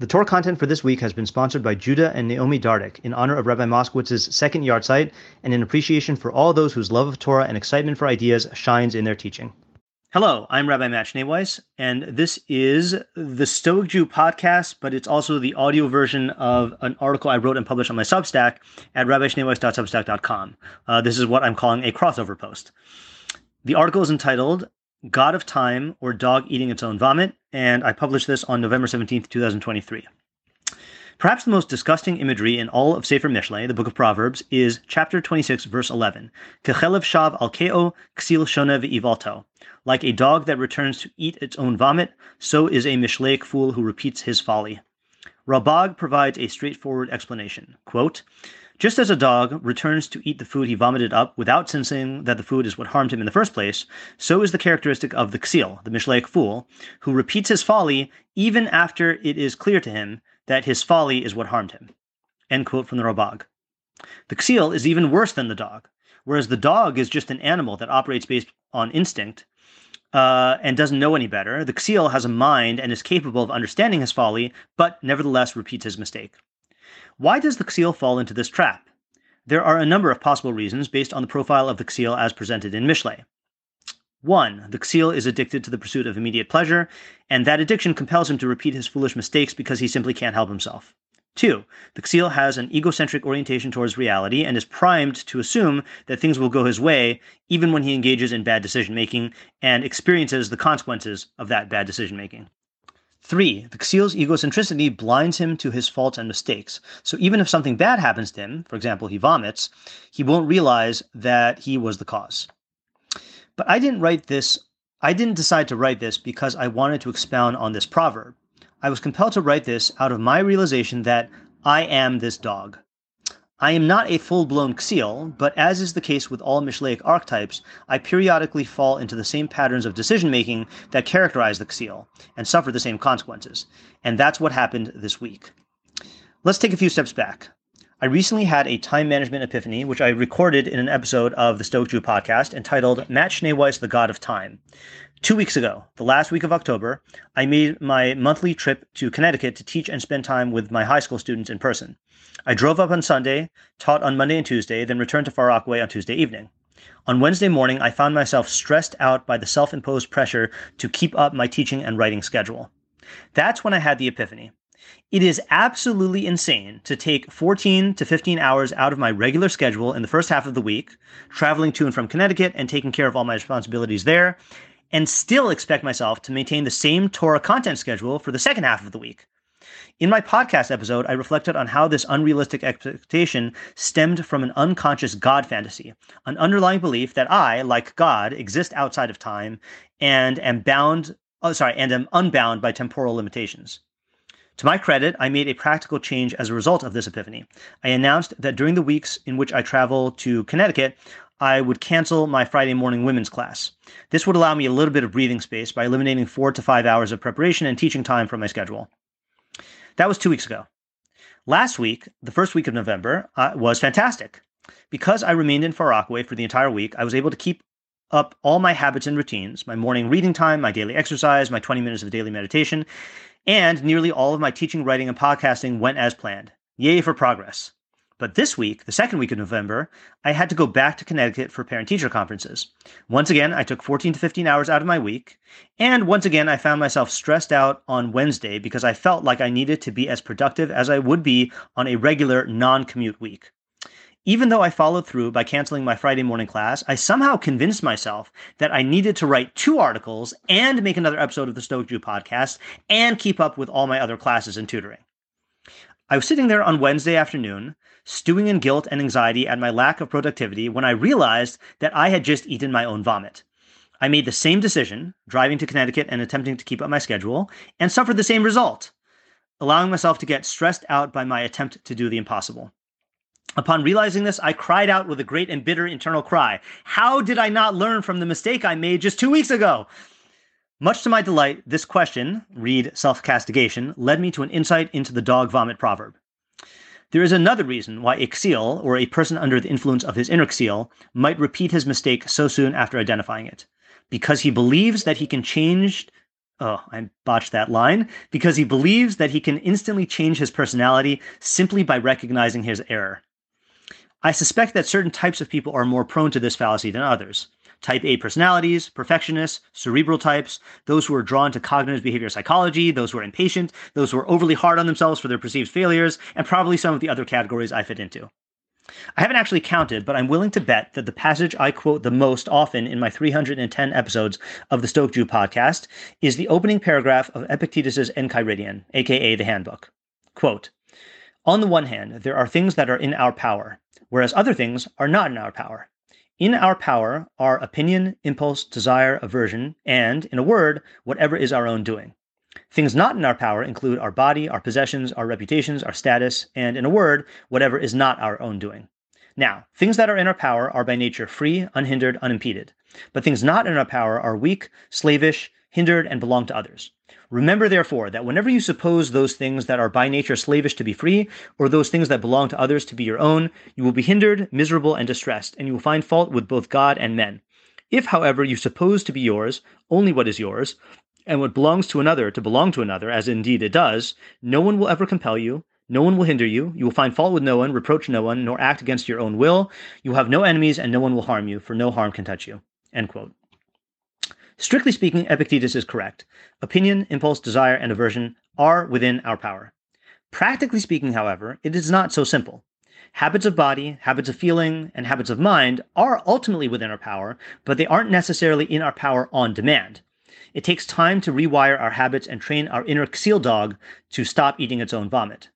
The Torah content for this week has been sponsored by Judah and Naomi Dardick in honor of Rabbi Moskowitz's second yahrzeit and in appreciation for all those whose love of Torah and excitement for ideas shines in their teaching. Hello, I'm Rabbi Matt Schneeweiss, and this is the Stoic Jew podcast, but it's also the audio version of an article I wrote and published on my Substack at rabbischneeweiss.substack.com. Uh, this is what I'm calling a crossover post. The article is entitled God of Time or Dog Eating Its Own Vomit, and I published this on November 17th, 2023. Perhaps the most disgusting imagery in all of Sefer Mishlei, the book of Proverbs, is chapter 26, verse 11. Kechelev shav al keo ksil shone ve'ivalto. Like a dog that returns to eat its own vomit, so is a Mishleic fool who repeats his folly. Ralbag provides a straightforward explanation. Quote, just as a dog returns to eat the food he vomited up without sensing that the food is what harmed him in the first place, so is the characteristic of the ksil, the Mishleic fool, who repeats his folly even after it is clear to him that his folly is what harmed him. End quote from the Ralbag. The ksil is even worse than the dog. Whereas the dog is just an animal that operates based on instinct uh, and doesn't know any better, the ksil has a mind and is capable of understanding his folly, but nevertheless repeats his mistake. Why does the ksil fall into this trap? There are a number of possible reasons based on the profile of the ksil as presented in Mishlei. 1. The ksil is addicted to the pursuit of immediate pleasure, and that addiction compels him to repeat his foolish mistakes because he simply can't help himself. 2. The ksil has an egocentric orientation towards reality and is primed to assume that things will go his way even when he engages in bad decision making and experiences the consequences of that bad decision making. Three, the ksil's egocentricity blinds him to his faults and mistakes. So even if something bad happens to him, for example, he vomits, he won't realize that he was the cause. But I didn't write this, I didn't decide to write this because I wanted to expound on this proverb. I was compelled to write this out of my realization that I am this dog. I am not a full blown Ksil, but as is the case with all Mishleic archetypes, I periodically fall into the same patterns of decision making that characterize the Ksil and suffer the same consequences. And that's what happened this week. Let's take a few steps back. I recently had a time management epiphany, which I recorded in an episode of the Stoic Jew podcast entitled Matt Schneeweiss, the God of Time. Two weeks ago, the last week of October, I made my monthly trip to Connecticut to teach and spend time with my high school students in person. I drove up on Sunday, taught on Monday and Tuesday, then returned to Far Rockaway on Tuesday evening. On Wednesday morning, I found myself stressed out by the self imposed pressure to keep up my teaching and writing schedule. That's when I had the epiphany. It is absolutely insane to take 14 to 15 hours out of my regular schedule in the first half of the week, traveling to and from Connecticut and taking care of all my responsibilities there, and still expect myself to maintain the same Torah content schedule for the second half of the week. In my podcast episode, I reflected on how this unrealistic expectation stemmed from an unconscious God fantasy, an underlying belief that I, like God, exist outside of time and am bound, oh, sorry, and am unbound by temporal limitations. To my credit, I made a practical change as a result of this epiphany. I announced that during the weeks in which I travel to Connecticut, I would cancel my Friday morning women's class. This would allow me a little bit of breathing space by eliminating four to five hours of preparation and teaching time from my schedule. That was two weeks ago. Last week, the first week of November, uh, was fantastic. Because I remained in Far Rockaway for the entire week, I was able to keep up all my habits and routines my morning reading time, my daily exercise, my 20 minutes of daily meditation, and nearly all of my teaching, writing, and podcasting went as planned. Yay for progress. But this week, the second week of November, I had to go back to Connecticut for parent teacher conferences. Once again, I took 14 to 15 hours out of my week. And once again, I found myself stressed out on Wednesday because I felt like I needed to be as productive as I would be on a regular non commute week. Even though I followed through by canceling my Friday morning class, I somehow convinced myself that I needed to write two articles and make another episode of the Stoic Jew podcast and keep up with all my other classes and tutoring. I was sitting there on Wednesday afternoon, stewing in guilt and anxiety at my lack of productivity when I realized that I had just eaten my own vomit. I made the same decision, driving to Connecticut and attempting to keep up my schedule, and suffered the same result, allowing myself to get stressed out by my attempt to do the impossible. Upon realizing this, I cried out with a great and bitter internal cry How did I not learn from the mistake I made just two weeks ago? Much to my delight, this question, read self castigation, led me to an insight into the dog vomit proverb. There is another reason why ksil, or a person under the influence of his inner ksil, might repeat his mistake so soon after identifying it. Because he believes that he can change oh, I botched that line, because he believes that he can instantly change his personality simply by recognizing his error. I suspect that certain types of people are more prone to this fallacy than others. Type A personalities, perfectionists, cerebral types, those who are drawn to cognitive behavior psychology, those who are impatient, those who are overly hard on themselves for their perceived failures, and probably some of the other categories I fit into. I haven't actually counted, but I'm willing to bet that the passage I quote the most often in my 310 episodes of the Stoic Jew podcast is the opening paragraph of Epictetus's Enchiridion, aka the Handbook. Quote, On the one hand, there are things that are in our power, whereas other things are not in our power. In our power are opinion, impulse, desire, aversion, and, in a word, whatever is our own doing. Things not in our power include our body, our possessions, our reputations, our status, and, in a word, whatever is not our own doing. Now, things that are in our power are by nature free, unhindered, unimpeded. But things not in our power are weak, slavish, hindered, and belong to others. Remember, therefore, that whenever you suppose those things that are by nature slavish to be free, or those things that belong to others to be your own, you will be hindered, miserable, and distressed, and you will find fault with both God and men. If, however, you suppose to be yours only what is yours, and what belongs to another to belong to another, as indeed it does, no one will ever compel you, no one will hinder you, you will find fault with no one, reproach no one, nor act against your own will. You will have no enemies, and no one will harm you, for no harm can touch you. End quote. Strictly speaking, Epictetus is correct. Opinion, impulse, desire, and aversion are within our power. Practically speaking, however, it is not so simple. Habits of body, habits of feeling, and habits of mind are ultimately within our power, but they aren't necessarily in our power on demand. It takes time to rewire our habits and train our inner ksil dog to stop eating its own vomit.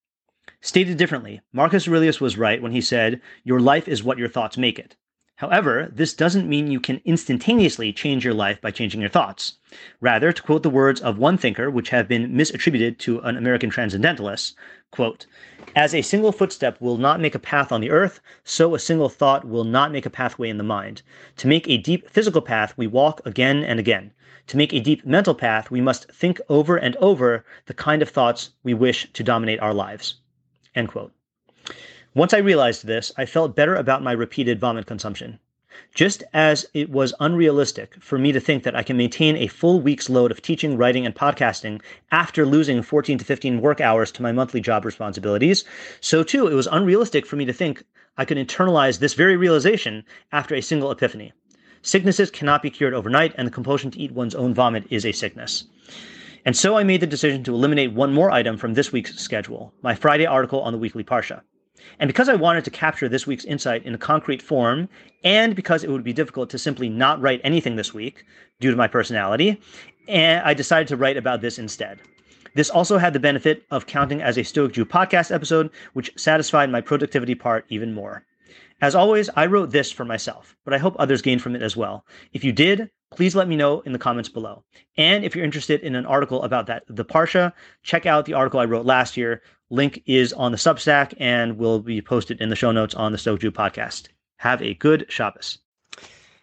Stated differently, Marcus Aurelius was right when he said, Your life is what your thoughts make it. However, this doesn't mean you can instantaneously change your life by changing your thoughts. Rather, to quote the words of one thinker, which have been misattributed to an American transcendentalist, quote, As a single footstep will not make a path on the earth, so a single thought will not make a pathway in the mind. To make a deep physical path, we walk again and again. To make a deep mental path, we must think over and over the kind of thoughts we wish to dominate our lives. End quote. Once I realized this, I felt better about my repeated vomit consumption. Just as it was unrealistic for me to think that I can maintain a full week's load of teaching, writing, and podcasting after losing 14 to 15 work hours to my monthly job responsibilities, so too it was unrealistic for me to think I could internalize this very realization after a single epiphany. Sicknesses cannot be cured overnight, and the compulsion to eat one's own vomit is a sickness. And so I made the decision to eliminate one more item from this week's schedule my Friday article on the weekly Parsha. And because I wanted to capture this week's insight in a concrete form, and because it would be difficult to simply not write anything this week due to my personality, and I decided to write about this instead. This also had the benefit of counting as a Stoic Jew podcast episode, which satisfied my productivity part even more. As always, I wrote this for myself, but I hope others gained from it as well. If you did, please let me know in the comments below. And if you're interested in an article about that, the Parsha, check out the article I wrote last year. Link is on the Substack and will be posted in the show notes on the Jew podcast. Have a good Shabbos.